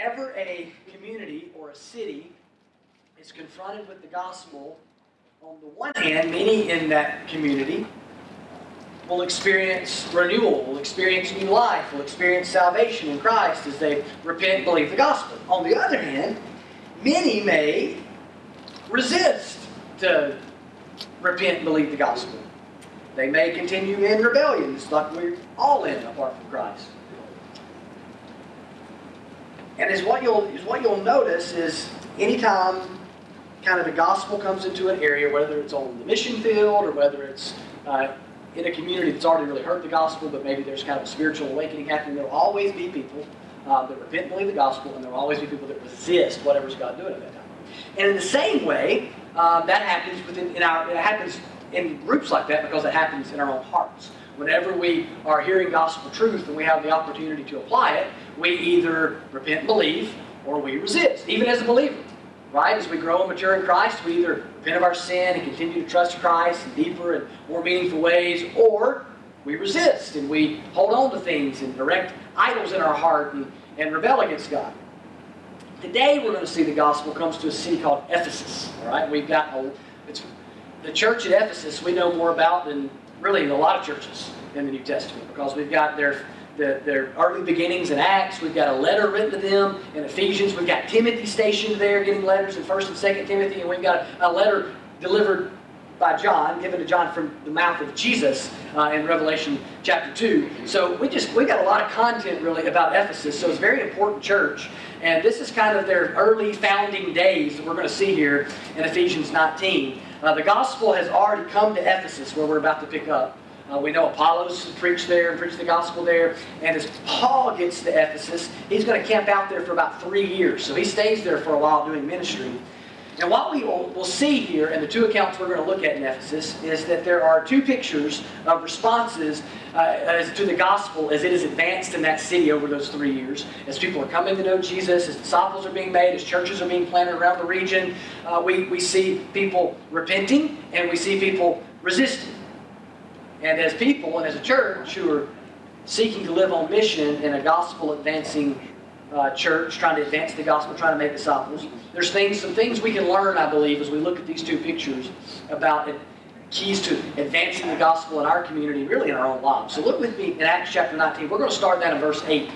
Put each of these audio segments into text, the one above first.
whenever a community or a city is confronted with the gospel, on the one hand, many in that community will experience renewal, will experience new life, will experience salvation in Christ as they repent and believe the gospel. On the other hand, many may resist to repent and believe the gospel. They may continue in rebellion, just like we're all in apart from Christ. And is what you'll is what you'll notice is anytime kind of the gospel comes into an area, whether it's on the mission field or whether it's uh, in a community that's already really heard the gospel, but maybe there's kind of a spiritual awakening happening, there will always be people uh, that repent and believe the gospel, and there will always be people that resist whatever's God doing at that time. And in the same way, uh, that happens within in our it happens in groups like that because it happens in our own hearts. Whenever we are hearing gospel truth and we have the opportunity to apply it, we either repent and believe or we resist, even as a believer. Right? As we grow and mature in Christ, we either repent of our sin and continue to trust Christ in deeper and more meaningful ways, or we resist and we hold on to things and erect idols in our heart and, and rebel against God. Today we're going to see the gospel comes to a city called Ephesus. All right, we've got a, the church at Ephesus we know more about than really a lot of churches in the New Testament because we've got their the, their early beginnings in Acts. We've got a letter written to them in Ephesians. We've got Timothy stationed there getting letters in 1st and 2nd Timothy. And we've got a, letter delivered by John, given to John from the mouth of Jesus uh, in Revelation chapter 2. So we just, we got a lot of content really about Ephesus. So it's a very important church. And this is kind of their early founding days that we're going to see here in Ephesians 19. Uh, the gospel has already come to Ephesus, where we're about to pick up. Uh, we know Apollos preached there and preached the gospel there. And as Paul gets to Ephesus, he's going to camp out there for about three years. So he stays there for a while doing ministry. And what we will we'll see here in the two accounts we're going to look at in Ephesus is that there are two pictures of responses uh, to the gospel as it is advanced in that city over those three years. As people are coming to know Jesus, as disciples are being made, as churches are being planted around the region, uh, we, we see people repenting and we see people resisting. And as people and as a church who are seeking to live on mission in a gospel advancing uh, church, trying to advance the gospel, trying to make disciples, there's things, some things we can learn, I believe, as we look at these two pictures about it, keys to advancing the gospel in our community, really in our own lives. So look with me in Acts chapter 19. We're going to start that in verse 8.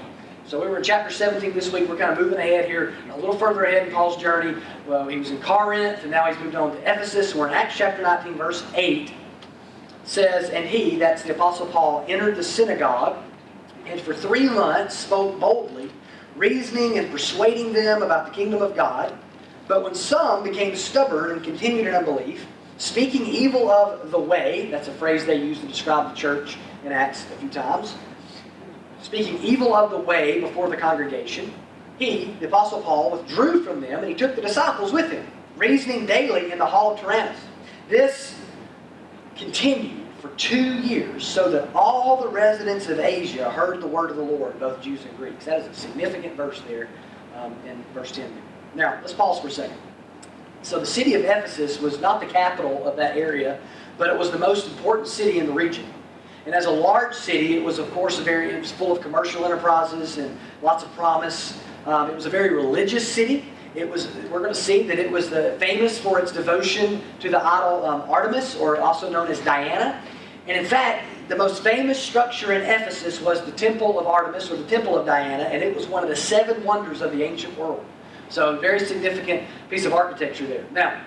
So we were in chapter 17 this week. We're kind of moving ahead here, a little further ahead in Paul's journey. Well, he was in Corinth, and now he's moved on to Ephesus. We're in Acts chapter 19, verse 8 says, And he, that's the Apostle Paul, entered the synagogue and for three months spoke boldly, reasoning and persuading them about the kingdom of God. But when some became stubborn and continued in unbelief, speaking evil of the way, that's a phrase they use to describe the church in Acts a few times, speaking evil of the way before the congregation, he, the Apostle Paul, withdrew from them and he took the disciples with him, reasoning daily in the hall of Tyrannus. This continued for two years so that all the residents of Asia heard the word of the Lord, both Jews and Greeks. That is a significant verse there um, in verse 10. Now, let's pause for a second. So, the city of Ephesus was not the capital of that area, but it was the most important city in the region. And as a large city, it was, of course, a very, it was full of commercial enterprises and lots of promise. Um, it was a very religious city. It was, we're going to see that it was the, famous for its devotion to the idol um, Artemis, or also known as Diana. And in fact, the most famous structure in Ephesus was the Temple of Artemis, or the Temple of Diana, and it was one of the seven wonders of the ancient world. So, a very significant piece of architecture there. Now,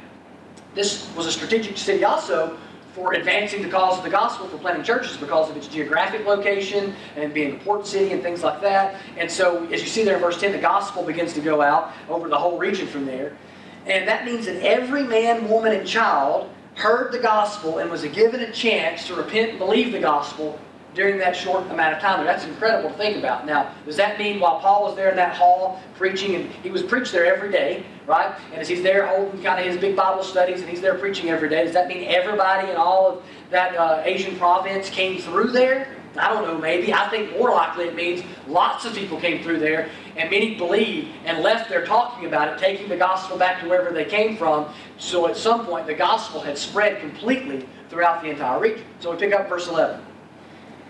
this was a strategic city also for advancing the cause of the gospel, for planting churches because of its geographic location and being a port city and things like that. And so, as you see there in verse 10, the gospel begins to go out over the whole region from there. And that means that every man, woman, and child heard the gospel and was given a chance to repent and believe the gospel during that short amount of time. and That's incredible to think about. Now, does that mean while Paul was there in that hall preaching, and he was preached there every day, right? And as he's there holding kind of his big Bible studies and he's there preaching every day, does that mean everybody in all of that uh, Asian province came through there? I don't know, maybe. I think more likely it means lots of people came through there and many believed and left there talking about it, taking the gospel back to wherever they came from. So at some point, the gospel had spread completely throughout the entire region. So we pick up verse 11.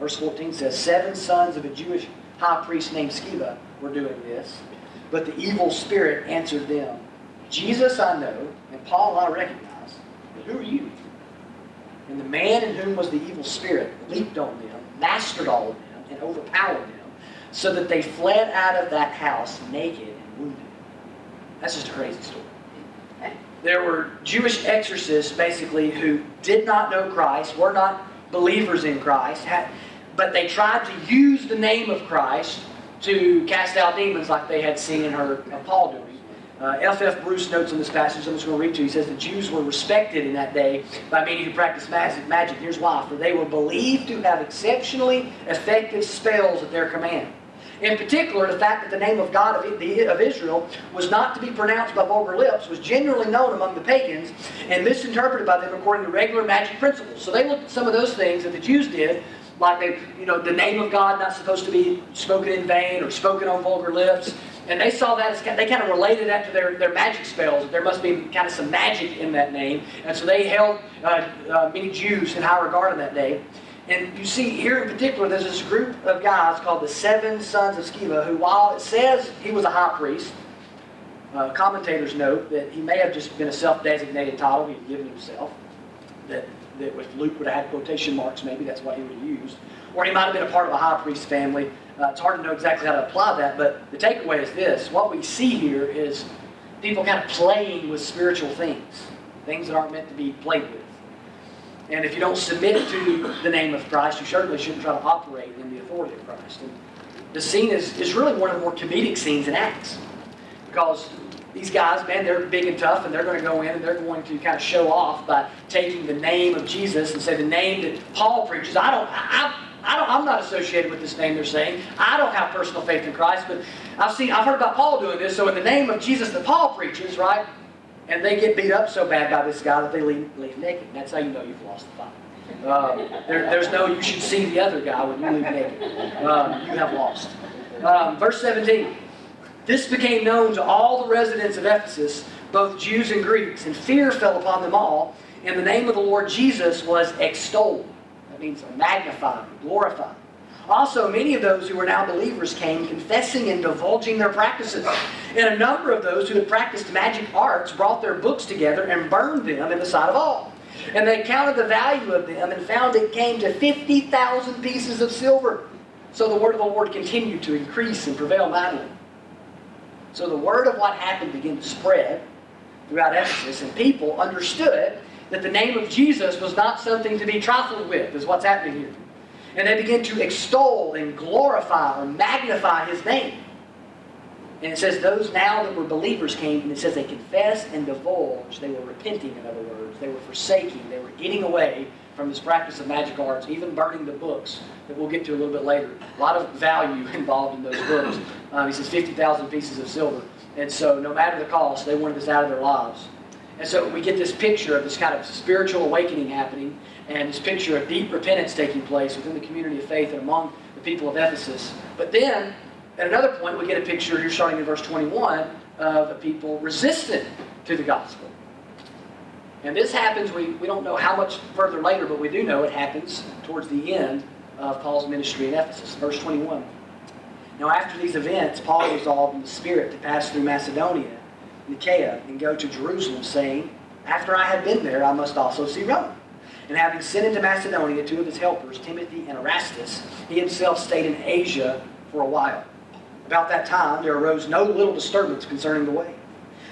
Verse 14 says, Seven sons of a Jewish high priest named Sceva were doing this. But the evil spirit answered them, Jesus I know, and Paul I recognize, but who are you? And the man in whom was the evil spirit leaped on them, mastered all of them, and overpowered them, so that they fled out of that house naked and wounded. That's just a crazy story. There were Jewish exorcists, basically, who did not know Christ, were not believers in Christ, had, but they tried to use the name of Christ to cast out demons like they had seen and heard Paul doing. F.F. Uh, F. Bruce notes in this passage, I'm just going to read to you. He says the Jews were respected in that day by many who practiced magic. magic. Here's why. For they were believed to have exceptionally effective spells at their command. In particular, the fact that the name of God of, of Israel was not to be pronounced by vulgar lips was generally known among the pagans and misinterpreted by them according to regular magic principles. So they looked at some of those things that the Jews did like they, you know, the name of God not supposed to be spoken in vain or spoken on vulgar lips. And they saw that as they kind of related that to their, their magic spells. There must be kind of some magic in that name. And so they held uh, uh, many Jews in high regard in that day. And you see here in particular, there's this group of guys called the Seven Sons of Sceva, who, while it says he was a high priest, uh, commentators note that he may have just been a self-designated title he had given himself. That that if Luke would have had quotation marks, maybe that's what he would have used. Or he might have been a part of a high priest family. Uh, it's hard to know exactly how to apply that, but the takeaway is this. What we see here is people kind of playing with spiritual things, things that aren't meant to be played with. And if you don't submit to the name of Christ, you certainly shouldn't try to operate in the authority of Christ. And the scene is, is really one of the more comedic scenes in Acts. Because these guys, man, they're big and tough, and they're going to go in and they're going to kind of show off by taking the name of Jesus and say the name that Paul preaches. I don't, I, I don't, I'm not associated with this name they're saying. I don't have personal faith in Christ, but I've seen, I've heard about Paul doing this. So in the name of Jesus that Paul preaches, right? And they get beat up so bad by this guy that they leave, leave naked. That's how you know you've lost the fight. Uh, there, there's no, you should see the other guy when you leave naked. Um, you have lost. Um, verse 17. This became known to all the residents of Ephesus, both Jews and Greeks, and fear fell upon them all, and the name of the Lord Jesus was extolled. That means magnified, glorified. Also, many of those who were now believers came, confessing and divulging their practices. And a number of those who had practiced magic arts brought their books together and burned them in the sight of all. And they counted the value of them and found it came to 50,000 pieces of silver. So the word of the Lord continued to increase and prevail mightily. So the word of what happened began to spread throughout Ephesus, and people understood that the name of Jesus was not something to be trifled with, is what's happening here. And they began to extol and glorify or magnify his name. And it says those now that were believers came, and it says they confessed and divulged. They were repenting, in other words. They were forsaking. They were getting away from this practice of magic arts, even burning the books that we'll get to a little bit later. A lot of value involved in those books. Um, he says 50,000 pieces of silver. And so, no matter the cost, they wanted this out of their lives. And so, we get this picture of this kind of spiritual awakening happening and this picture of deep repentance taking place within the community of faith and among the people of Ephesus. But then, at another point, we get a picture here starting in verse 21 of the people resistant to the gospel. And this happens, we, we don't know how much further later, but we do know it happens towards the end of Paul's ministry in Ephesus. Verse 21. Now, after these events, Paul resolved in the Spirit to pass through Macedonia, Achaia, and go to Jerusalem, saying, After I have been there, I must also see Rome. And having sent into Macedonia two of his helpers, Timothy and Erastus, he himself stayed in Asia for a while. About that time, there arose no little disturbance concerning the way.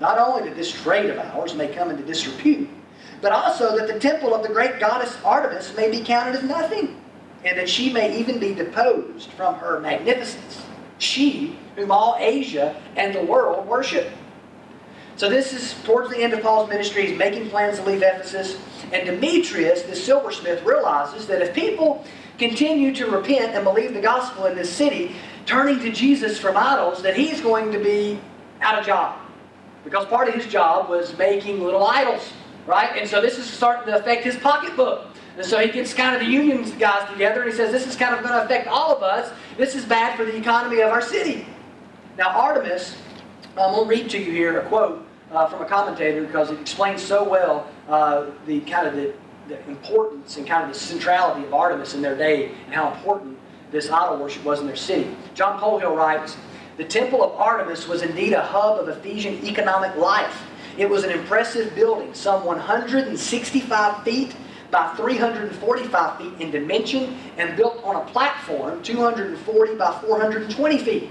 not only that this trade of ours may come into disrepute, but also that the temple of the great goddess Artemis may be counted as nothing, and that she may even be deposed from her magnificence. She, whom all Asia and the world worship. So this is towards the end of Paul's ministry. He's making plans to leave Ephesus. And Demetrius, the silversmith, realizes that if people continue to repent and believe the gospel in this city, turning to Jesus from idols, that he's going to be out of job. Because part of his job was making little idols, right? And so this is starting to affect his pocketbook. And so he gets kind of the union guys together and he says, This is kind of going to affect all of us. This is bad for the economy of our city. Now, Artemis, I'm going to read to you here a quote uh, from a commentator because it explains so well uh, the kind of the, the importance and kind of the centrality of Artemis in their day and how important this idol worship was in their city. John Polhill writes, the temple of Artemis was indeed a hub of Ephesian economic life. It was an impressive building, some 165 feet by 345 feet in dimension and built on a platform 240 by 420 feet.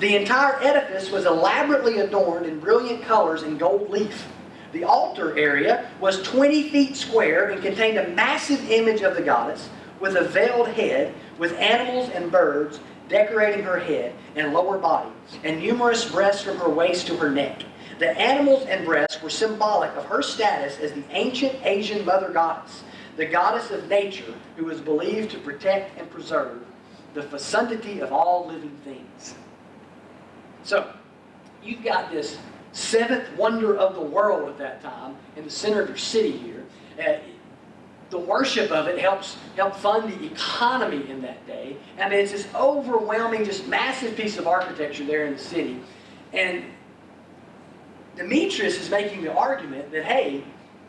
The entire edifice was elaborately adorned in brilliant colors and gold leaf. The altar area was 20 feet square and contained a massive image of the goddess with a veiled head, with animals and birds decorating her head and lower body, and numerous breasts from her waist to her neck. The animals and breasts were symbolic of her status as the ancient Asian mother goddess, the goddess of nature who was believed to protect and preserve the fecundity of all living things. So, you've got this seventh wonder of the world at that time in the center of your city here. Uh, the worship of it helps help fund the economy in that day. I mean, it's this overwhelming, just massive piece of architecture there in the city. And Demetrius is making the argument that hey,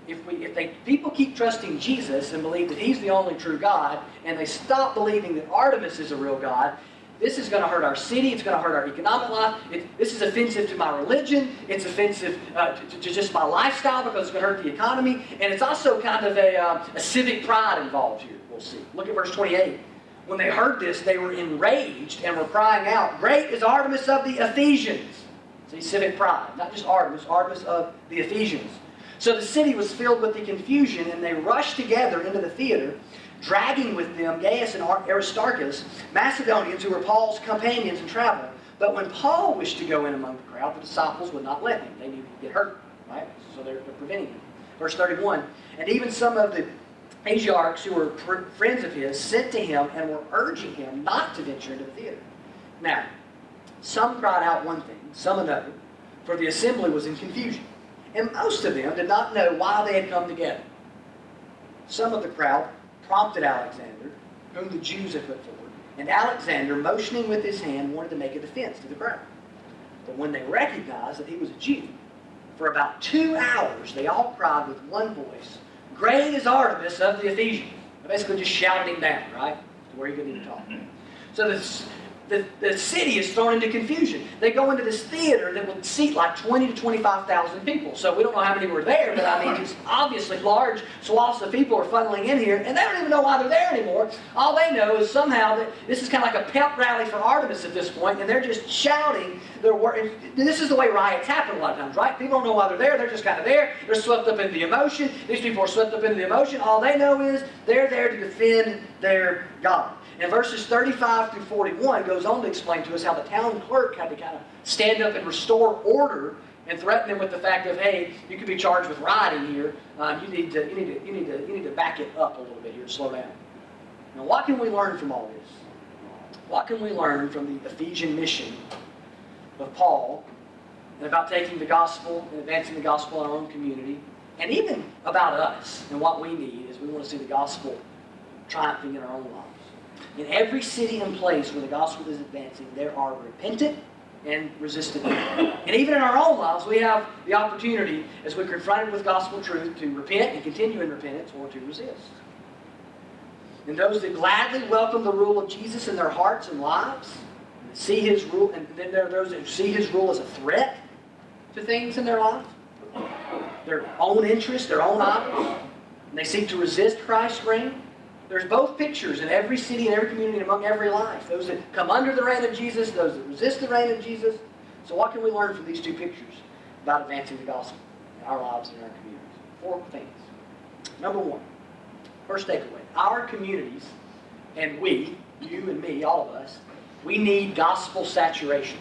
if we if they people keep trusting Jesus and believe that he's the only true God, and they stop believing that Artemis is a real God, this is going to hurt our city. It's going to hurt our economic life. It, this is offensive to my religion. It's offensive uh, to, to, just my lifestyle because it's going to hurt the economy. And it's also kind of a, uh, a civic pride involved here. We'll see. Look at verse 28. When they heard this, they were enraged and were crying out, Great is Artemis of the Ephesians. See, civic pride. Not just Artemis, Artemis of the Ephesians. So the city was filled with the confusion, and they rushed together into the theater dragging with them Gaius and Aristarchus, Macedonians who were Paul's companions in travel. But when Paul wished to go in among the crowd, the disciples would not let him. They knew he'd get hurt, right? So they're, they're preventing him. Verse 31 And even some of the Asiarchs who were friends of his sent to him and were urging him not to venture into the theater. Now, some cried out one thing, some another, for the assembly was in confusion. And most of them did not know why they had come together. Some of the crowd prompted Alexander, whom the Jews had put forward, and Alexander, motioning with his hand, wanted to make a defense to the crowd. But when they recognized that he was a Jew, for about two hours they all cried with one voice, Great is Artemis of the Ephesians. Basically just shouting him down, right? To where he couldn't even talk. So this the, the city is thrown into confusion. They go into this theater that would seat like 20 to 25,000 people. So we don't know how many were there, but I mean, it's obviously large swaths of people are funneling in here, and they don't even know why they're there anymore. All they know is somehow that this is kind of like a pep rally for Artemis at this point, and they're just shouting their. This is the way riots happen a lot of times, right? People don't know why they're there. They're just kind of there. They're swept up into the emotion. These people are swept up into the emotion. All they know is they're there to defend there God. And verses 35 through 41 goes on to explain to us how the town clerk had to kind of stand up and restore order and threaten them with the fact of, hey, you could be charged with rioting here. Um, you need to, you need to, you need to, you need to back it up a little bit here, slow down. Now, what can we learn from all this? What can we learn from the Ephesian mission of Paul and about taking the gospel and advancing the gospel in our own community, and even about us and what we need is we want to see the gospel triumphing in our own lives. In every city and place where the gospel is advancing, there are repentant and resistant. And even in our own lives, we have the opportunity, as we're confronted with gospel truth, to repent and continue in repentance or to resist. And those that gladly welcome the rule of Jesus in their hearts and lives, see his rule, and then there are those that see his rule as a threat to things in their life, their own interests, their own idols, and they seek to resist Christ's reign. There's both pictures in every city and every community and among every life. Those that come under the reign of Jesus, those that resist the reign of Jesus. So what can we learn from these two pictures? about advancing the gospel in our lives and in our communities. Four things. Number one, first takeaway our communities and we, you and me, all of us, we need gospel saturation.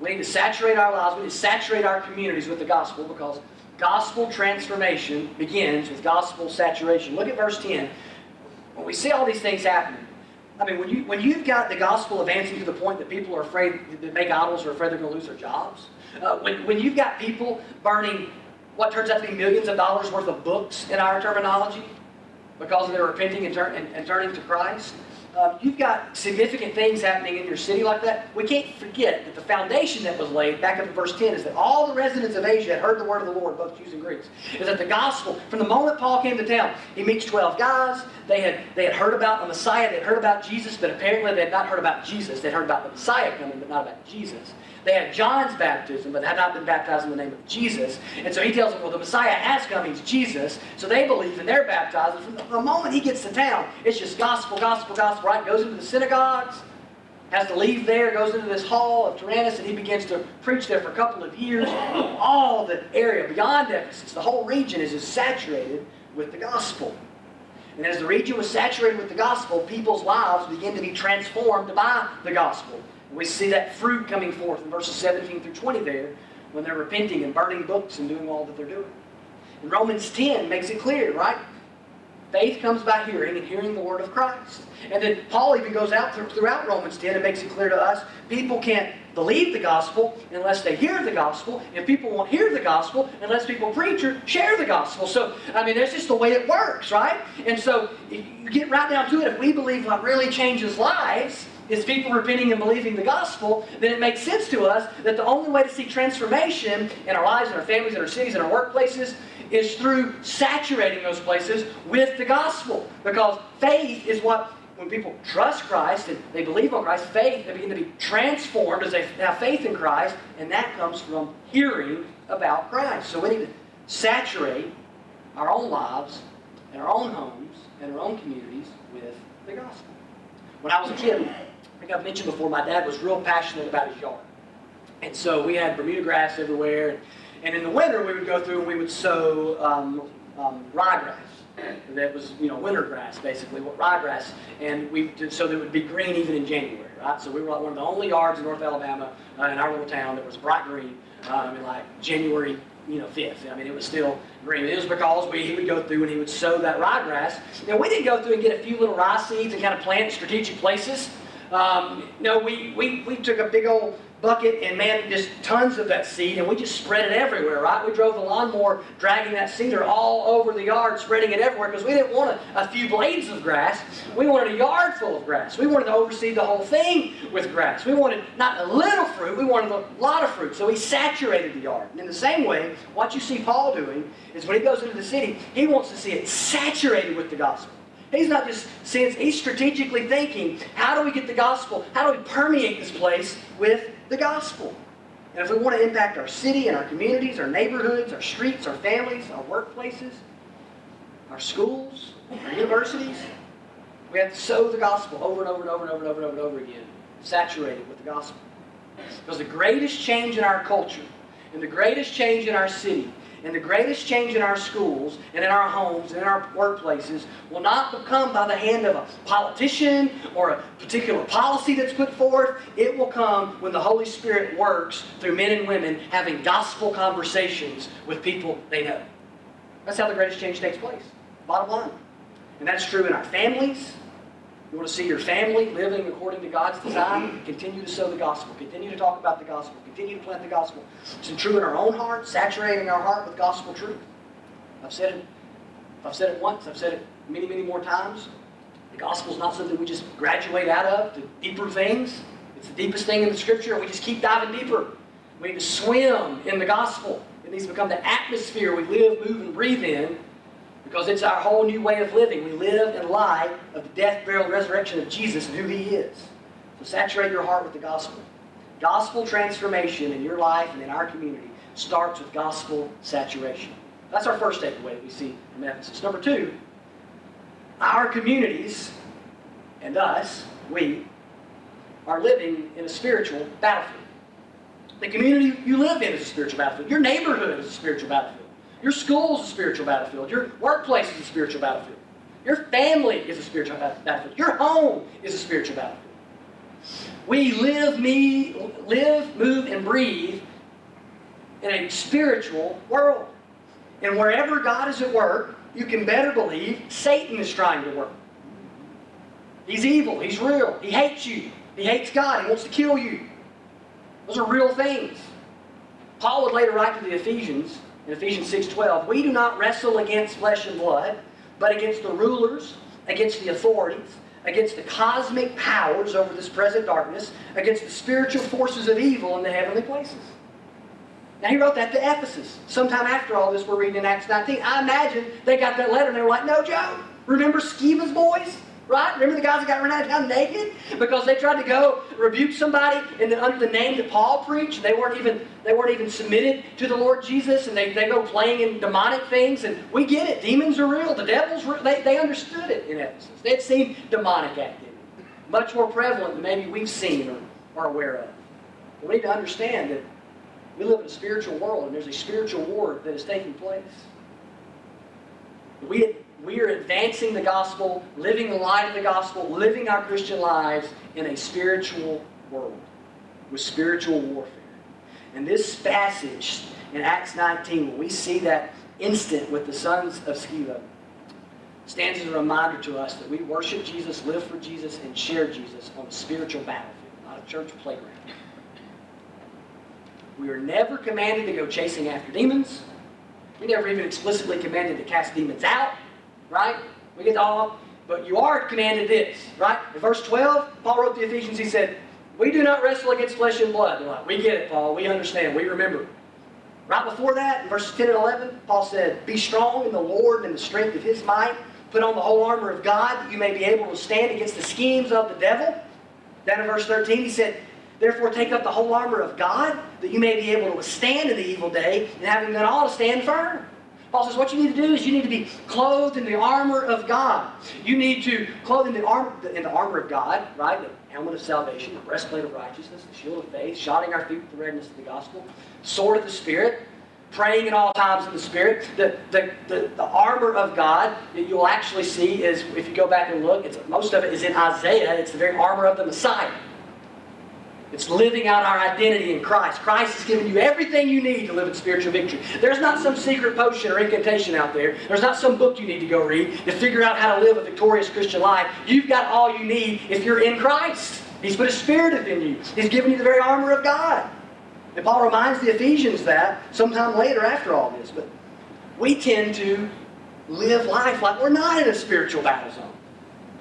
We need to saturate our lives, we need to saturate our communities with the gospel because gospel transformation begins with gospel saturation. Look at verse 10. When we see all these things happening, I mean, when, you, when you've got the gospel advancing to the point that people are afraid that make idols are afraid they're going to lose their jobs, uh, when, when you've got people burning what turns out to be millions of dollars worth of books in our terminology because they're repenting and, turn, and, and turning to Christ, uh, you've got significant things happening in your city like that. We can't forget that the foundation that was laid, back up in verse 10, is that all the residents of Asia had heard the word of the Lord, both Jews and Greeks. Is that the gospel, from the moment Paul came to town, he meets 12 guys. They had, they had heard about the Messiah, they had heard about Jesus, but apparently they had not heard about Jesus. They had heard about the Messiah coming, but not about Jesus. They had John's baptism, but had not been baptized in the name of Jesus. And so he tells them, well, the Messiah has come, he's Jesus. So they believe and they're baptized. And from the moment he gets to town, it's just gospel, gospel, gospel, right? Goes into the synagogues, has to leave there, goes into this hall of Tyrannus, and he begins to preach there for a couple of years. All the area beyond Ephesus, the whole region is just saturated with the gospel. And as the region was saturated with the gospel, people's lives began to be transformed by the gospel. We see that fruit coming forth in verses 17 through 20 there when they're repenting and burning books and doing all that they're doing. And Romans 10 makes it clear, right? Faith comes by hearing and hearing the word of Christ. And then Paul even goes out throughout Romans 10 and makes it clear to us people can't believe the gospel unless they hear the gospel. And people won't hear the gospel unless people preach or share the gospel. So, I mean, that's just the way it works, right? And so, you get right down to it. If we believe what really changes lives, is people repenting and believing the gospel, then it makes sense to us that the only way to see transformation in our lives, in our families, in our cities, in our workplaces, is through saturating those places with the gospel. Because faith is what, when people trust Christ and they believe on Christ, faith, they begin to be transformed as they have faith in Christ, and that comes from hearing about Christ. So we need to saturate our own lives and our own homes and our own communities with the gospel. When I was a kid, I think I've mentioned before, my dad was real passionate about his yard. And so we had Bermuda grass everywhere. And in the winter, we would go through and we would sow um, um, ryegrass. That was, you know, winter grass, basically, what ryegrass. And we did, so that it would be green even in January, right? So we were like one of the only yards in North Alabama, uh, in our little town, that was bright green um, in like January, you know, 5th. I mean, it was still green. It was because we, he would go through and he would sow that ryegrass. Now, we didn't go through and get a few little rye seeds and kind of plant in strategic places. Um, no, we, we, we took a big old bucket and man, just tons of that seed, and we just spread it everywhere, right? We drove the lawnmower dragging that seeder all over the yard, spreading it everywhere because we didn't want a, a, few blades of grass. We wanted a yard full of grass. We wanted to oversee the whole thing with grass. We wanted not a little fruit, we wanted a lot of fruit. So we saturated the yard. And in the same way, what you see Paul doing is when he goes into the city, he wants to see it saturated with the gospel. He's not just saying, he's strategically thinking, how do we get the gospel? How do we permeate this place with the gospel? And if we want to impact our city and our communities, our neighborhoods, our streets, our families, our workplaces, our schools, our universities, we have to sow the gospel over and over and over and over and over and over, and over again, saturated with the gospel. Because the greatest change in our culture and the greatest change in our city and the greatest change in our schools and in our homes and in our workplaces will not come by the hand of a politician or a particular policy that's put forth. It will come when the Holy Spirit works through men and women having gospel conversations with people they know. That's how the greatest change takes place. Bottom line. And that's true in our families. You want to see your family living according to God's design? Continue to sow the gospel. Continue to talk about the gospel. Continue to plant the gospel. It's true in our own heart, saturating our heart with gospel truth. I've said it. I've said it once. I've said it many, many more times. The gospel is not something we just graduate out of to deeper things. It's the deepest thing in the Scripture, and we just keep diving deeper. We need to swim in the gospel. It needs to become the atmosphere we live, move, and breathe in because it's our whole new way of living. We live in light of the death, burial, and resurrection of Jesus and who He is. So saturate your heart with the gospel. Gospel transformation in your life and in our community starts with gospel saturation. That's our first takeaway that we see from Ephesus. Number two, our communities and us, we, are living in a spiritual battlefield. The community you live in is a spiritual battlefield. Your neighborhood is a spiritual battlefield. Your school is a spiritual battlefield. Your workplace is a spiritual battlefield. Your family is a spiritual battlefield. Your home is a spiritual battlefield. We live, me, live, move, and breathe in a spiritual world. And wherever God is at work, you can better believe Satan is trying to work. He's evil. He's real. He hates you. He hates God. He wants to kill you. Those are real things. Paul would later write to the Ephesians in Ephesians 6:12, "We do not wrestle against flesh and blood, but against the rulers, against the authorities, against the cosmic powers over this present darkness, against the spiritual forces of evil in the heavenly places." Now he wrote that to Ephesus. Sometime after all this, we're reading in Acts 19. I imagine they got that letter and they were like, "No Joe, Remember Sceva's boys?" Right? Remember the guys that got run out of town naked because they tried to go rebuke somebody in the, under the name that Paul preached. They weren't even they weren't even submitted to the Lord Jesus, and they, they go playing in demonic things. And we get it. Demons are real. The devil's real. They, they understood it in Ephesus. They had seen demonic activity, much more prevalent than maybe we've seen or are aware of. We need to understand that we live in a spiritual world, and there's a spiritual war that is taking place. We we are advancing the gospel, living the light of the gospel, living our Christian lives in a spiritual world with spiritual warfare. And this passage in Acts 19, when we see that instant with the sons of Sceva, stands as a reminder to us that we worship Jesus, live for Jesus, and share Jesus on a spiritual battlefield, not a church playground. We are never commanded to go chasing after demons. We never even explicitly commanded to cast demons out right? We get all, but you are commanded this, right? In verse 12, Paul wrote to the Ephesians, he said, We do not wrestle against flesh and blood. Like, we get it, Paul. We understand. We remember. Right before that, in verses 10 and 11, Paul said, Be strong in the Lord and in the strength of his might. Put on the whole armor of God that you may be able to stand against the schemes of the devil. Then in verse 13, he said, Therefore, take up the whole armor of God that you may be able to withstand in the evil day, and having done all to stand firm. Paul says what you need to do is you need to be clothed in the armor of God. You need to clothe in the armor in the armor of God, right? The helmet of salvation, the breastplate of righteousness, the shield of faith, shodding our feet with the readiness of the gospel, sword of the Spirit, praying at all times in the Spirit. The, the, the, the armor of God that you'll actually see is, if you go back and look, it's, most of it is in Isaiah. It's the very armor of the Messiah. It's living out our identity in Christ. Christ has given you everything you need to live in spiritual victory. There's not some secret potion or incantation out there. There's not some book you need to go read to figure out how to live a victorious Christian life. You've got all you need if you're in Christ. He's put a spirit within you. He's given you the very armor of God. And Paul reminds the Ephesians that sometime later after all this. But we tend to live life like we're not in a spiritual battle zone.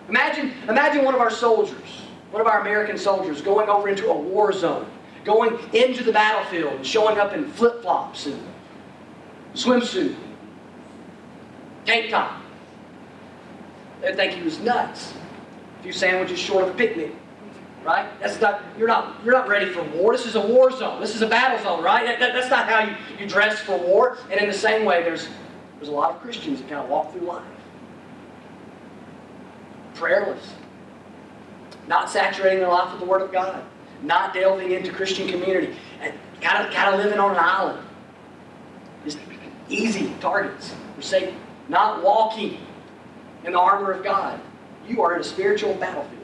Imagine, imagine one of our soldiers one of our American soldiers going over into a war zone, going into the battlefield and showing up in flip flops and swimsuit, tank top. They'd think he was nuts. A few sandwiches short of a picnic. Right? That's not you're not you're not ready for war. This is a war zone. This is a battle zone, right? That, that, that's not how you, you dress for war. And in the same way, there's there's a lot of Christians that kind of walk through life. Prayerless, not saturating their life with the Word of God, not delving into Christian community, and kind of kind of living on an island. Just easy targets for Satan. Not walking in the armor of God. You are in a spiritual battlefield.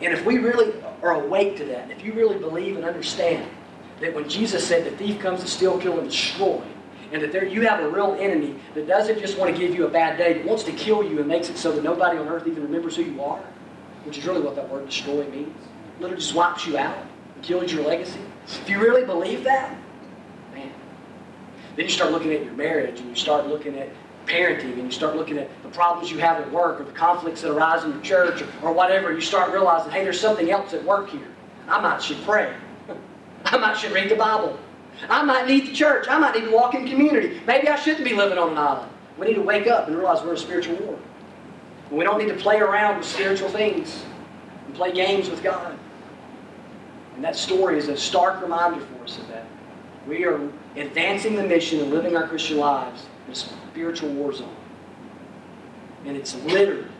And if we really are awake to that, if you really believe and understand that when Jesus said the thief comes to steal, kill, and destroy, and that there you have a real enemy that doesn't just want to give you a bad day, but wants to kill you and makes it so that nobody on earth even remembers who you are, which is really what that word destroy means. Literally just wipes you out kills your legacy. If you really believe that, man, then you start looking at your marriage and you start looking at parenting and you start looking at the problems you have at work or the conflicts that arise in your church or, or whatever, you start realizing, hey, there's something else at work here. I might should pray. I might should read the Bible. I might need the church. I might need to walk in community. Maybe I shouldn't be living on an island. We need to wake up and realize we're in a spiritual war. We don't need to play around with spiritual things and play games with God. And that story is a stark reminder for us of that. We are advancing the mission and living our Christian lives in a spiritual war zone. And it's littered,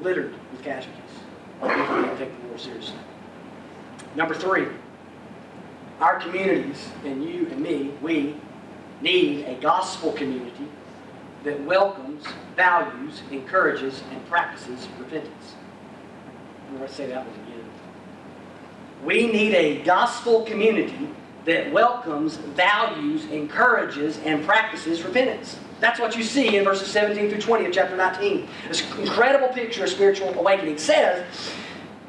littered with casualties. We don't take the war seriously. Number three, our communities, and you and me, we need a gospel community that welcomes, values, encourages, and practices repentance. I'm going to say that one again. We need a gospel community that welcomes, values, encourages, and practices repentance. That's what you see in verses 17 through 20 of chapter 19. This incredible picture of spiritual awakening says,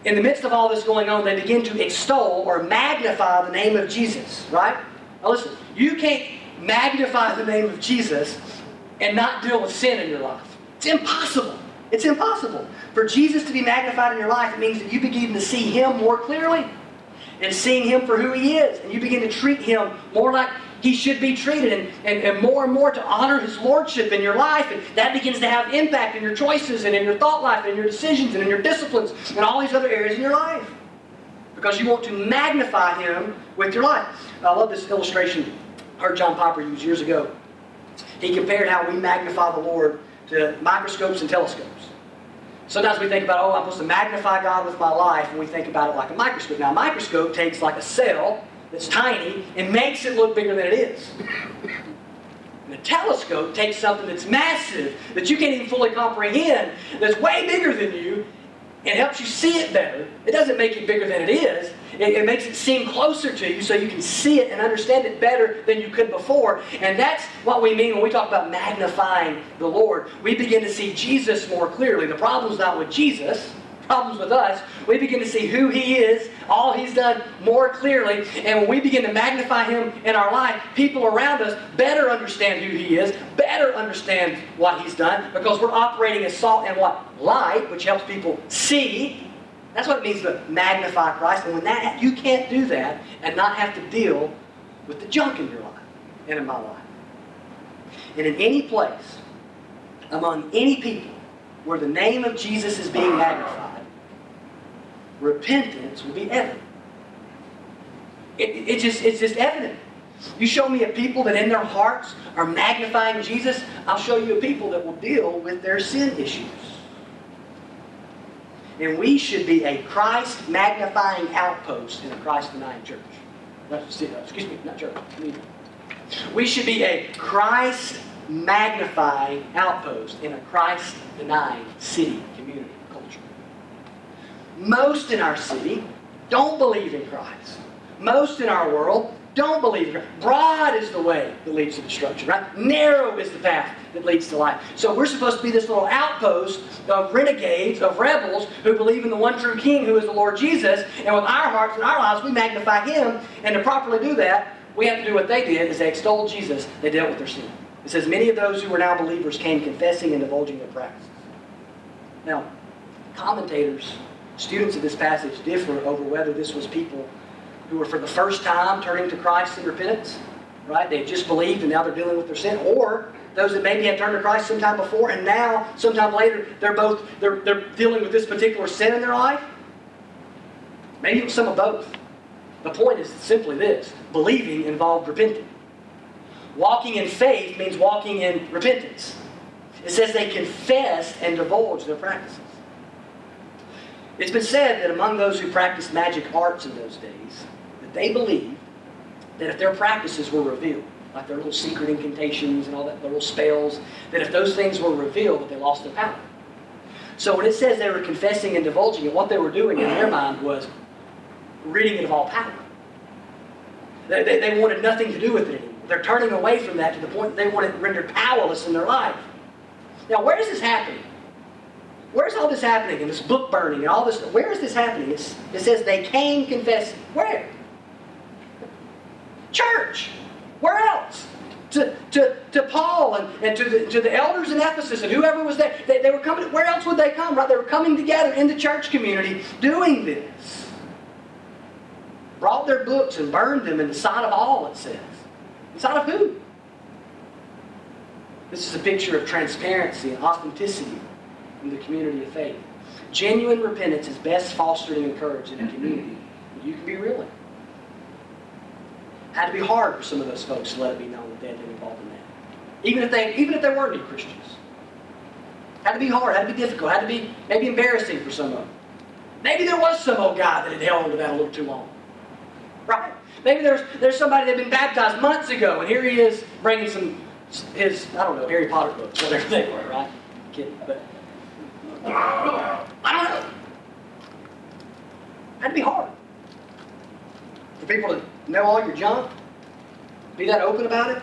in the midst of all this going on, they begin to extol or magnify the name of Jesus, right? Now listen, you can't magnify the name of Jesus and not deal with sin in your life. It's impossible. It's impossible. For Jesus to be magnified in your life, it means that you begin to see Him more clearly and seeing Him for who He is. And you begin to treat Him more like He should be treated and, and, and more and more to honor His Lordship in your life. And that begins to have impact in your choices and in your thought life and in your decisions and in your disciplines and all these other areas in your life. Because you want to magnify Him with your life. I love this illustration I heard John Piper use years ago. He compared how we magnify the Lord to microscopes and telescopes. Sometimes we think about, oh, I'm supposed to magnify God with my life, and we think about it like a microscope. Now, a microscope takes like a cell that's tiny and makes it look bigger than it is. And a telescope takes something that's massive, that you can't even fully comprehend, that's way bigger than you, and helps you see it better. It doesn't make it bigger than it is. It, it, makes it seem closer to you so you can see it and understand it better than you could before. And that's what we mean when we talk about magnifying the Lord. We begin to see Jesus more clearly. The problem's not with Jesus, problems with us. We begin to see who He is, all He's done more clearly. And when we begin to magnify Him in our life, people around us better understand who He is, better understand what He's done, because we're operating as salt and what? Light, which helps people see. That's what it means to magnify Christ. And when that you can't do that and not have to deal with the junk in your life and in my life. And in any place, among any people, where the name of Jesus is being magnified, repentance will be evident. It, it just, it's just evident. You show me a people that in their hearts are magnifying Jesus, I'll show you a people that will deal with their sin issues. And we should be a Christ magnifying outpost in a Christ denying church. Excuse me, not church. We should be a Christ magnifying outpost in a Christ denying city, community. Most in our city don't believe in Christ. Most in our world don't believe in Christ. Broad is the way that leads to destruction, right? Narrow is the path that leads to life. So we're supposed to be this little outpost of renegades, of rebels who believe in the one true King who is the Lord Jesus. And with our hearts and our lives, we magnify Him. And to properly do that, we have to do what they did is they extolled Jesus. They dealt with their sin. It says, Many of those who were now believers came confessing and divulging their practices. Now, commentators, students of this passage differ over whether this was people who were for the first time turning to Christ in repentance, right? They just believed and now they're dealing with their sin, or those that maybe had turned to Christ sometime before and now, sometime later, they're both they're, they're dealing with this particular sin in their life. Maybe it was some of both. The point is simply this believing involved repenting. Walking in faith means walking in repentance. It says they confessed and divulged their practices. It's been said that among those who practiced magic arts in those days, that they believed that if their practices were revealed, like their little secret incantations and all that, little spells, that if those things were revealed, that they lost their power. So when it says they were confessing and divulging it, what they were doing in their mind was ridding it of all power. They, they, they wanted nothing to do with it anymore. They're turning away from that to the point that they want it rendered powerless in their life. Now, where is this happening? Where's all this happening and this book burning and all this? Where is this happening? It's, it says they came confessing. Where? Church. Where else? To, to, to Paul and, and to, the, to the elders in Ephesus and whoever was there. They, they were coming. Where else would they come? Right? They were coming together in the church community doing this. Brought their books and burned them in the sight of all, it says. In sight of who? This is a picture of transparency and authenticity in the community of faith. Genuine repentance is best fostered and encouraged in a community you can be real. Had to be hard for some of those folks to let it be known that they had been involved in that. Even if they, even if they weren't any Christians. Had to be hard, had to be difficult, had to be maybe embarrassing for some of them. Maybe there was some old guy that had held on to that a little too long. Right? Maybe there's, there's somebody that had been baptized months ago, and here he is bringing some, his, I don't know, Harry Potter books, whatever they were, right? Kidding, but. I don't know. That'd be hard. For people to know all your junk, be that open about it.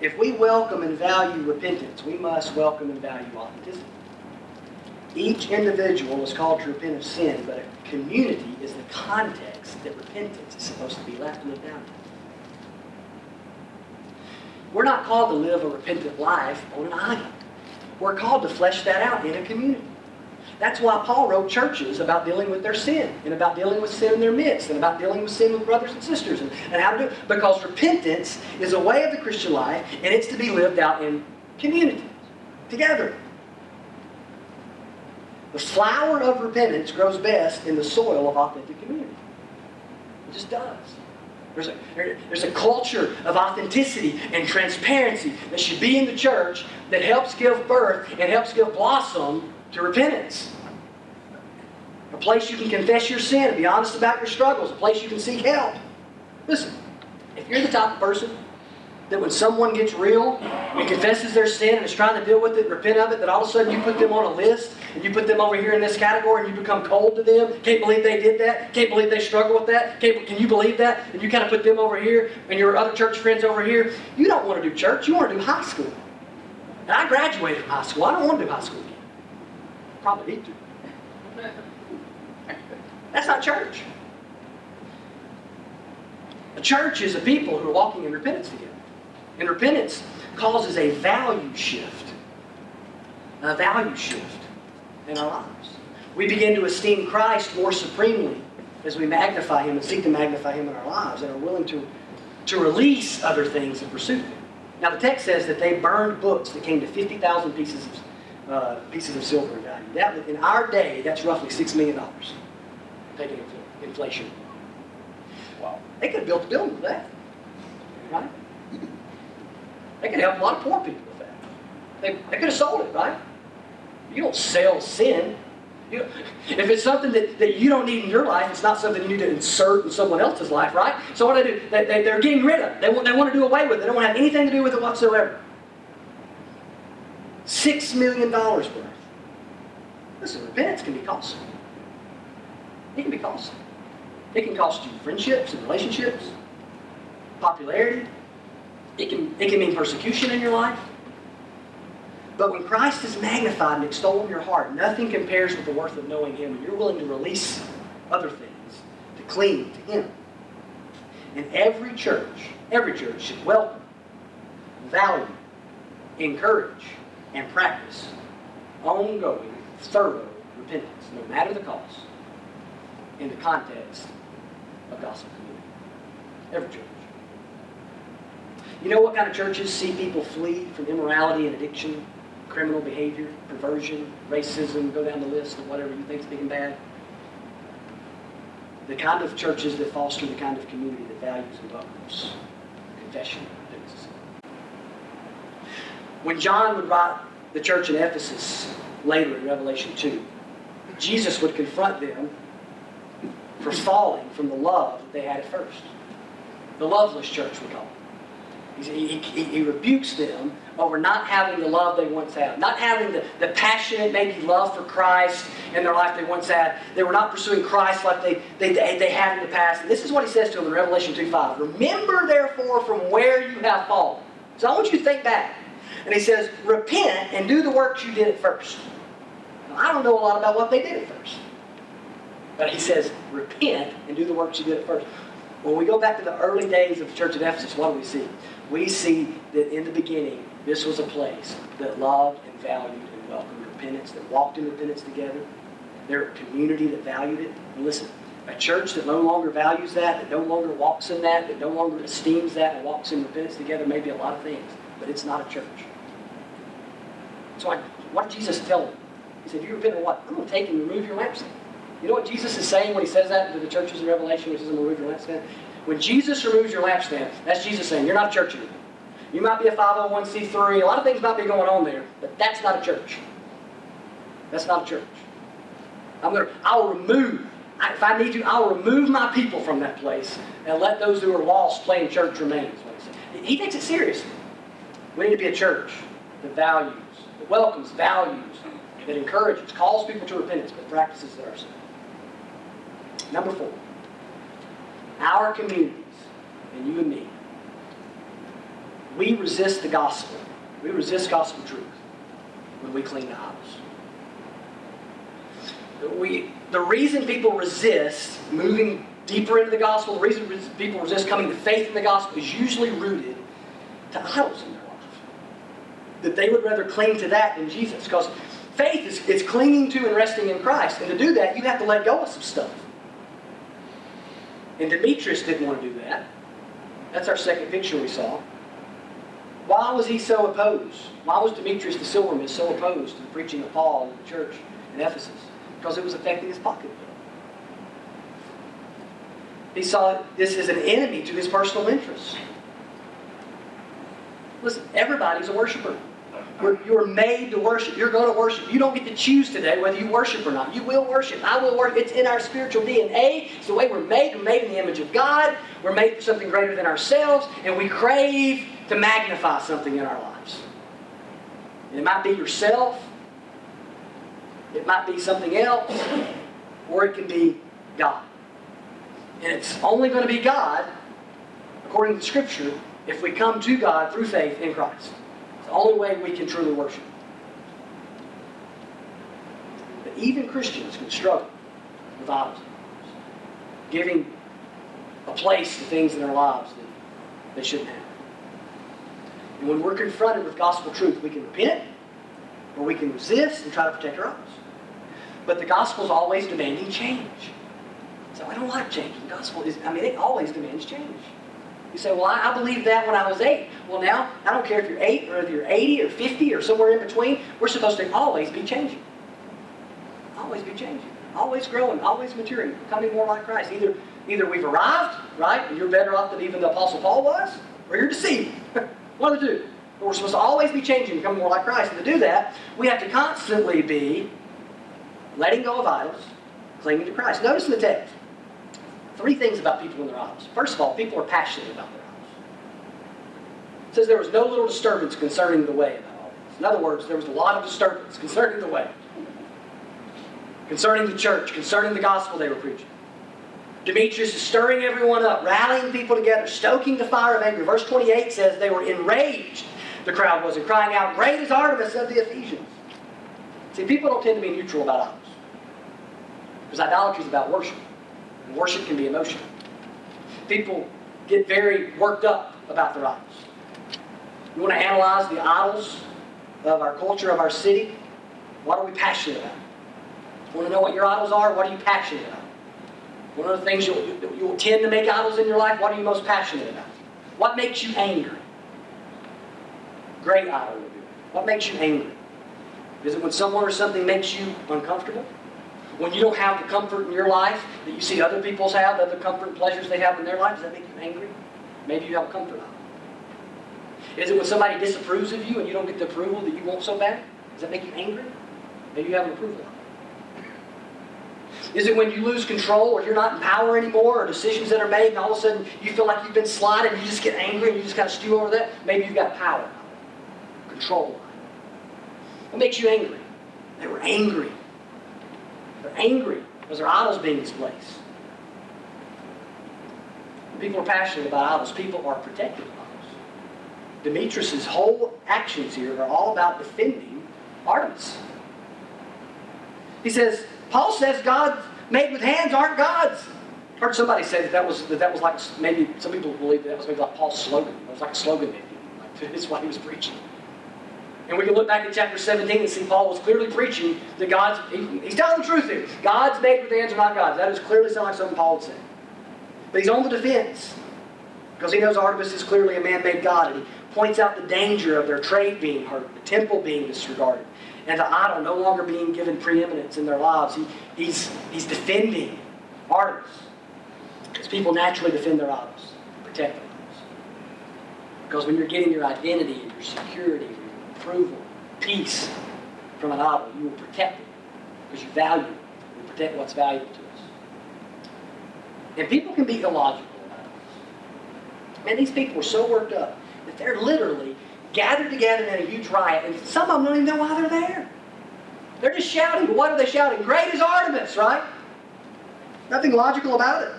If we welcome and value repentance, we must welcome and value authenticity. Each individual is called to repent of sin, but a community is the context that repentance is supposed to be left lived out in. We're not called to live a repentant life on an island. We're called to flesh that out in a community. That's why Paul wrote churches about dealing with their sin and about dealing with sin in their midst and about dealing with sin with brothers and sisters and, and how to do it. Because repentance is a way of the Christian life and it's to be lived out in community, together. The flower of repentance grows best in the soil of authentic community. It just does. There's a, there's a culture of authenticity and transparency that should be in the church that helps give birth and helps give blossom to repentance. A place you can confess your sin and be honest about your struggles. A place you can seek help. Listen, if you're the type of person that when someone gets real and confesses their sin and is trying to deal with it, repent of it, that all of a sudden you put them on a list and you put them over here in this category and you become cold to them. Can't believe they did that. Can't believe they struggle with that. Can't, can you believe that? And you kind of put them over here and your other church friends over here. You don't want to do church. You want to do high school. And I graduated from high school. I don't want to do high school again. Probably need to. That's not church. A church is a people who are walking in repentance together. And repentance causes a value shift. A value shift in our lives. We begin to esteem Christ more supremely as we magnify Him and seek to magnify Him in our lives and are willing to, to release other things in pursuit of Him. Now, the text says that they burned books that came to 50,000 pieces of, uh, pieces of silver in value. That, in our day, that's roughly $6 million, taking inflation. Wow. They could have built a building with that. Right? They could help a lot of poor people with that. They, they could have sold it, right? You don't sell sin. You, if it's something that, that you don't need in your life, it's not something you need to insert in someone else's life, right? So what do they do? They, they, they're getting rid of it. They they want to do away with it. They don't want to have anything to do with it whatsoever. Six million dollars worth. Listen, repentance can be costly. It can be costly. It can cost you friendships and relationships, popularity. It can, it can mean persecution in your life. But when Christ is magnified and extolled in your heart, nothing compares with the worth of knowing Him. And you're willing to release other things, to cling to Him. And every church, every church should welcome, value, encourage, and practice ongoing, thorough repentance, no matter the cost, in the context of gospel community. Every church. You know what kind of churches see people flee from immorality and addiction, criminal behavior, perversion, racism, go down the list of whatever you think is big and bad? The kind of churches that foster the kind of community that values and welcomes confession. When John would write the church in Ephesus later in Revelation 2, Jesus would confront them for falling from the love that they had at first. The loveless church, we call it. He, he, he, rebukes them over not having the love they once had, not having the, the passionate, maybe love for Christ in their life they once had. They were not pursuing Christ like they, they, they, had in the past. And this is what he says to them in Revelation 2 5. Remember, therefore, from where you have fallen. So I want you to think back. And he says, Repent and do the works you did at first. Now, I don't know a lot about what they did at first. But he says, Repent and do the works you did at first. When we go back to the early days of the church at Ephesus, what do we see? We see that in the beginning, this was a place that loved and valued and welcomed repentance, that walked in repentance together. They're a community that valued it. And listen, a church that no longer values that, that no longer walks in that, that no longer esteems that and walks in repentance together may be a lot of things, but it's not a church. So I, what did Jesus tell them? He said, you repent of what? I'm going to take and remove your lampstand. You know what Jesus is saying when he says that to the churches in Revelation, which is, remove your lampstand? When Jesus removes your lampstand, that's Jesus saying, you're not a church anymore. You might be a 501c3, a lot of things might be going on there, but that's not a church. That's not a church. I'm to, I'll remove I, if I need to, I'll remove my people from that place and let those who are lost play in church remain. He. He takes it seriously. We need to be a church that values, that welcomes, values, that encourages, calls people to repentance, but practices are sin. Number four, our communities, and you and me, we resist the gospel. We resist gospel truth when we cling to idols. We, the reason people resist moving deeper into the gospel, the reason people resist coming to faith in the gospel is usually rooted to idols in their life. That they would rather cling to that than Jesus. Because faith is, is clinging to and resting in Christ. And to do that, you have to let go of some stuff. And Demetrius didn't want to do that. That's our second picture we saw. Why was he so opposed? Why was Demetrius the silversmith so opposed to the preaching of Paul in the church in Ephesus? Because it was affecting his pocketbook. He saw this as an enemy to his personal interests. Listen, everybody's a worshiper. You're made to worship. You're going to worship. You don't get to choose today whether you worship or not. You will worship. I will worship. It's in our spiritual DNA. It's the way we're made. We're made in the image of God. We're made for something greater than ourselves, and we crave to magnify something in our lives. And it might be yourself, it might be something else, or it can be God. And it's only going to be God, according to Scripture, if we come to God through faith in Christ. The only way we can truly worship. But even Christians can struggle with idols, giving a place to things in their lives that they shouldn't have. And when we're confronted with gospel truth, we can repent or we can resist and try to protect our idols. But the gospel is always demanding change. So I don't like change. The gospel is, I mean, it always demands change. You say, well, I, I believed that when I was eight. Well, now, I don't care if you're eight or if you're 80 or 50 or somewhere in between. We're supposed to always be changing. Always be changing. Always growing. Always maturing. Becoming more like Christ. Either, either we've arrived, right, and you're better off than even the Apostle Paul was, or you're deceived. One of the two. But we're supposed to always be changing, becoming more like Christ. And to do that, we have to constantly be letting go of idols, clinging to Christ. Notice in the text, three things about people in their idols. First of all, people are passionate about their idols. It says there was no little disturbance concerning the way about all this. In other words, there was a lot of disturbance concerning the way, concerning the church, concerning the gospel they were preaching. Demetrius is stirring everyone up, rallying people together, stoking the fire of anger. Verse 28 says they were enraged, the crowd was, and crying out, Great is Artemis of the Ephesians. See, people don't tend to be neutral about idols. Because idolatry is about worship. Worship can be emotional. People get very worked up about their idols. You want to analyze the idols of our culture, of our city? What are we passionate about? Want to know what your idols are? What are you passionate about? One of the things you'll, you'll tend to make idols in your life, what are you most passionate about? What makes you angry? Great idol. What makes you angry? Is it when someone or something makes you uncomfortable? When you don't have the comfort in your life that you see other people's have, the other comfort and pleasures they have in their life, does that make you angry? Maybe you have a comfort idol. Is it when somebody disapproves of you and you don't get the approval that you want so bad? Does that make you angry? Maybe you have an approval idol. Is it when you lose control or you're not in power anymore or decisions that are made and all of a sudden you feel like you've been slotted and you just get angry and you just kind of stew over that? Maybe you've got power, control. What makes you angry? They were angry. They're angry because their idols being displaced. People are passionate about idols. People are protected of idols. Demetrius' whole actions here are all about defending Artemis. He says, Paul says gods made with hands aren't gods. I heard somebody say that that was that, that was like maybe some people believe that, that was maybe like Paul's slogan. It was like a slogan. Like, that's what he was preaching. And we can look back at chapter 17 and see Paul was clearly preaching that God's, he, he's telling the truth here. God's made with hands are not gods. That is clearly sound like something Paul would say. But he's on the defense because he knows Artemis is clearly a man-made god and he points out the danger of their trade being hurt, the temple being disregarded and the idol no longer being given preeminence in their lives. He, he's, he's defending Artemis. Because people naturally defend their idols, protect idols. Because when you're getting your identity and your security, approval, peace from an idol, you will protect it because you value it. You protect what's valuable to us. And people can be illogical about it. Man, these people are so worked up that they're literally gathered together in a huge riot, and some of them don't even know why they're there. They're just shouting. But what are they shouting? Great is Artemis, right? Nothing logical about it.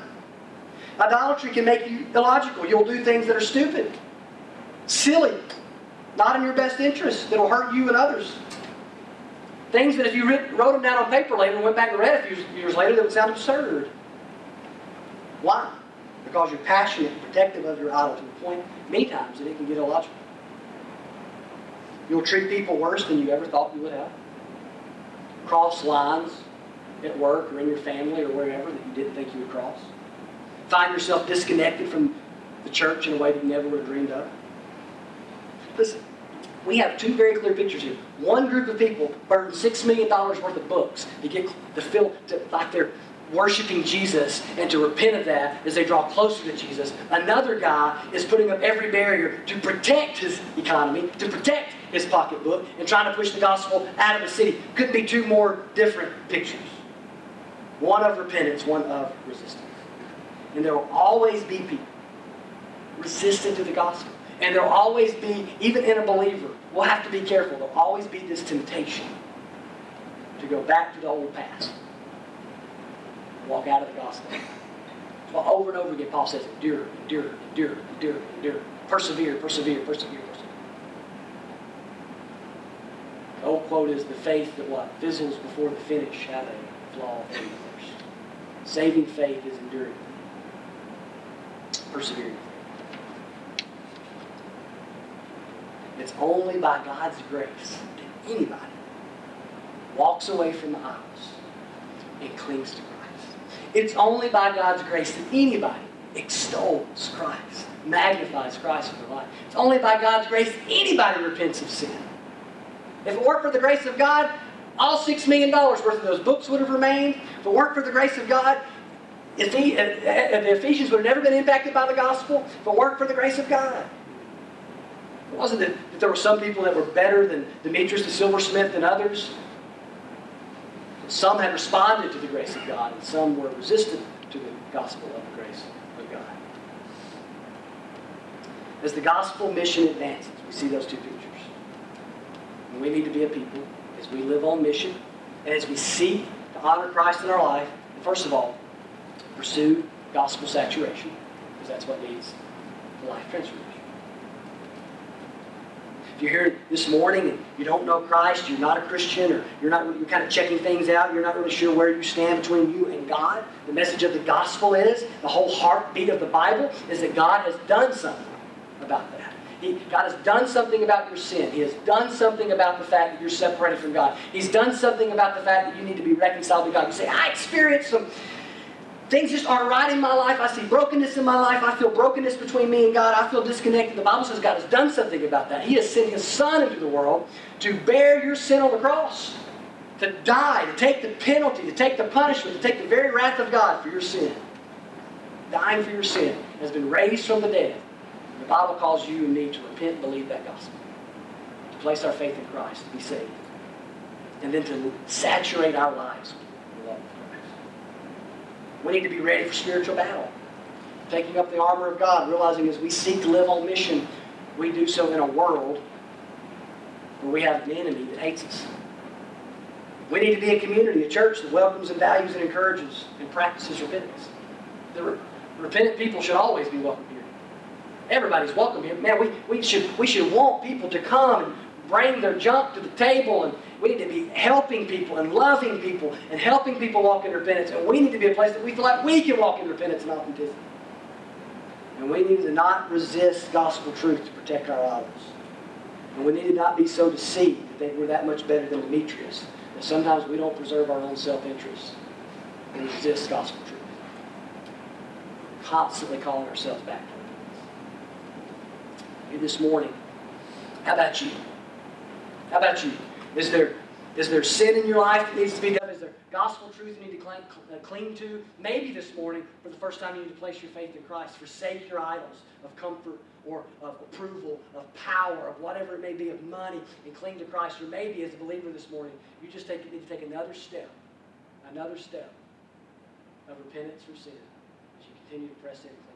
Idolatry can make you illogical. You'll do things that are stupid, silly, not in your best interest, that'll hurt you and others. Things that if you wrote them down on paper later and went back and read a few years later, that would sound absurd. Why? Because you're passionate and protective of your idol to the point, many times, that it can get illogical. You'll treat people worse than you ever thought you would have. Cross lines at work or in your family or wherever that you didn't think you would cross. Find yourself disconnected from the church in a way that you never would have dreamed of. Listen, we have two very clear pictures here. One group of people burned $6 million worth of books to get to feel to, like they're worshiping Jesus and to repent of that as they draw closer to Jesus. Another guy is putting up every barrier to protect his economy, to protect his pocketbook, and trying to push the gospel out of the city. Couldn't be two more different pictures. One of repentance, one of resistance. And there will always be people resistant to the gospel. And there will always be, even in a believer, we'll have to be careful. There'll always be this temptation to go back to the old past. Walk out of the gospel. Well, over and over again, Paul says, endure, endure, endure, endure, endure. Persevere, persevere, persevere, persevere. The old quote is the faith that what? Fizzles before the finish had a flaw in the first. Saving faith is enduring. Persevering. It's only by God's grace that anybody walks away from the idols and clings to Christ. It's only by God's grace that anybody extols Christ, magnifies Christ in their life. It's only by God's grace that anybody repents of sin. If it weren't for the grace of God, all $6 million worth of those books would have remained. If it weren't for the grace of God, if if the Ephesians would have never been impacted by the gospel, if it weren't for the grace of God. It wasn't that, that there were some people that were better than Demetrius the silversmith than others. Some had responded to the grace of God, and some were resistant to the gospel of the grace of God. As the gospel mission advances, we see those two pictures. And we need to be a people as we live on mission and as we seek to honor Christ in our life. First of all, pursue gospel saturation, because that's what leads to life transformation. If you're here this morning and you don't know Christ, you're not a Christian, or you're not you're kind of checking things out, you're not really sure where you stand between you and God. The message of the gospel is, the whole heartbeat of the Bible is that God has done something about that. He, God has done something about your sin. He has done something about the fact that you're separated from God. He's done something about the fact that you need to be reconciled to God. You say, I experienced some things just aren't right in my life. I see brokenness in my life. I feel brokenness between me and God. I feel disconnected. The Bible says God has done something about that. He has sent His Son into the world to bear your sin on the cross, to die, to take the penalty, to take the punishment, to take the very wrath of God for your sin. Dying for your sin has been raised from the dead. The Bible calls you and me to repent and believe that gospel, to place our faith in Christ, to be saved, and then to saturate our lives with love of Christ. We need to be ready for spiritual battle, taking up the armor of God, realizing as we seek to live on mission, we do so in a world where we have an enemy that hates us. We need to be a community, a church that welcomes and values and encourages and practices repentance. The re- repentant people should always be welcome here. Everybody's welcome here. Man, we, we, should, we should want people to come and bring their junk to the table. And we need to be helping people and loving people and helping people walk in repentance. And we need to be a place that we feel like we can walk in repentance and authenticity. And we need to not resist gospel truth to protect our idols. And we need to not be so deceived that think we're that much better than Demetrius that sometimes we don't preserve our own self-interest and resist gospel truth. Constantly calling ourselves back to you this morning. How about you? How about you? Is there, is there sin in your life that needs to be done? Is there gospel truth you need to cling, uh, cling to? Maybe this morning, for the first time, you need to place your faith in Christ. Forsake your idols of comfort or of approval, of power, of whatever it may be, of money, and cling to Christ. Or maybe, as a believer this morning, you just take, need to take another step, another step of repentance for sin as you continue to press in